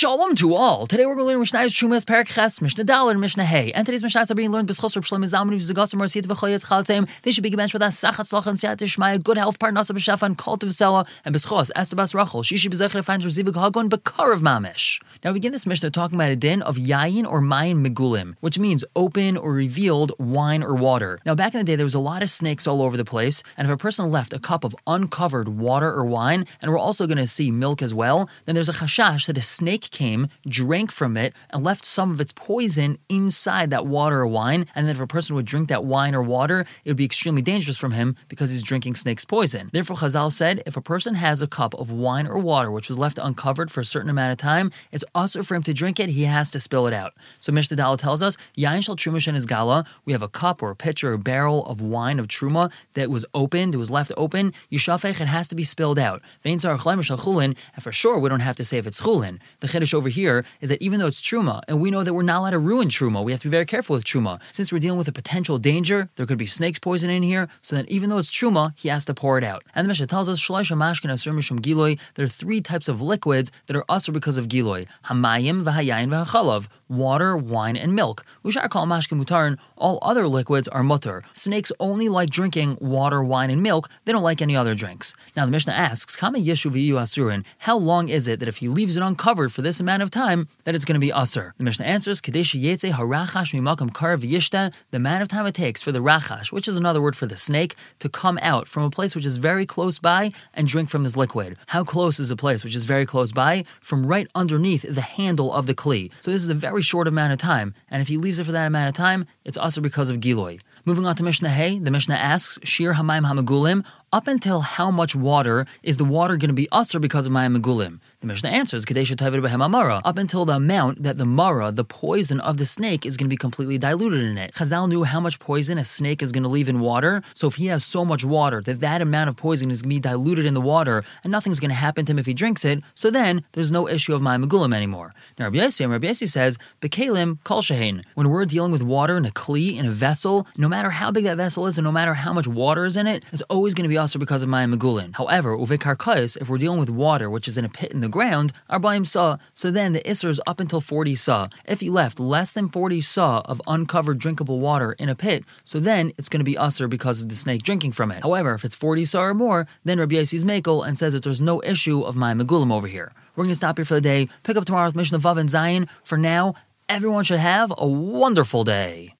Shalom to all. Today we're going to learn Mishnah's Terumos Perak Ches, Mishnah Dal, and Mishnah Hey. And today's Mishnahs are being learned B'schos Reb Shlomo Zalman of Zagas and Marsit V'choyetz Chalteim. They should be given with us Sachat Slach and Siyat Ishmaya, good health, Parnasa B'shafa, and Kol Tevsela, and B'schos Estabas Rachel. She should be Zechre finds Rezivik Hagon Bekar of Mamish. Now we begin this Mishnah talking about a din of Yayin or Mayin Megulim, which means open or revealed wine or water. Now back in the day there was a lot of snakes all over the place, and if a person left a cup of uncovered water or wine, and we're also going to see milk as well, then there's a chashash that a snake came, drank from it, and left some of its poison inside that water or wine. And then if a person would drink that wine or water, it would be extremely dangerous from him because he's drinking snake's poison. Therefore, Chazal said if a person has a cup of wine or water which was left uncovered for a certain amount of time, it's also for him to drink it, he has to spill it out. So Mishnah Dala tells us, Yain shal truma is gala. We have a cup or a pitcher or barrel of wine of truma that was opened, it was left open. Yishafech, it has to be spilled out. And for sure, we don't have to say if it's chulin. The over here is that even though it's truma, and we know that we're not allowed to ruin truma, we have to be very careful with truma. Since we're dealing with a potential danger, there could be snake's poison in here, so that even though it's truma, he has to pour it out. And the Mishnah tells us, there are three types of liquids that are asur because of giloi. Hamayim, v'hayayin, v'hachalav water, wine, and milk. Ushar kal mashkin mutarin, all other liquids are mutter. Snakes only like drinking water, wine, and milk. They don't like any other drinks. Now the Mishnah asks, Kama yeshu asurin, how long is it that if he leaves it uncovered for this amount of time, that it's going to be usur? The Mishnah answers, Kadesh yetze harachash mimakam kar v'yishta, the amount of time it takes for the rachash, which is another word for the snake, to come out from a place which is very close by and drink from this liquid. How close is a place which is very close by? From right underneath the handle of the kli. So this is a very short amount of time, and if he leaves it for that amount of time, it's also because of Giloi. Moving on to Mishnah Hey, the Mishnah asks, Shir Hamayim Hamagulim, up until how much water is the water going to be usher because of Mayim Megulim? The Mishnah answers, Kadesha Tavirbahama Murah, up until the amount that the mara, the poison of the snake, is going to be completely diluted in it. Chazal knew how much poison a snake is going to leave in water, so if he has so much water that that amount of poison is going to be diluted in the water and nothing's going to happen to him if he drinks it, so then there's no issue of Mayim Megulim anymore. Now Rabbi Yossi, Rabbi Yossi says, Bekalim shehein. When we're dealing with water in a kli, in a vessel, no matter how big that vessel is and no matter how much water is in it, it's always going to be also because of my Megulin. However, uvekarkais, if we're dealing with water which is in a pit in the ground, our Arbaim saw, so then the Isser is up until 40 saw. If he left less than 40 saw of uncovered drinkable water in a pit, so then it's going to be Usser because of the snake drinking from it. However, if it's 40 saw or more, then Rabbi Yossi's Makel and says that there's no issue of my Megulim over here. We're going to stop here for the day, pick up tomorrow with of Vav and Zion. For now, everyone should have a wonderful day.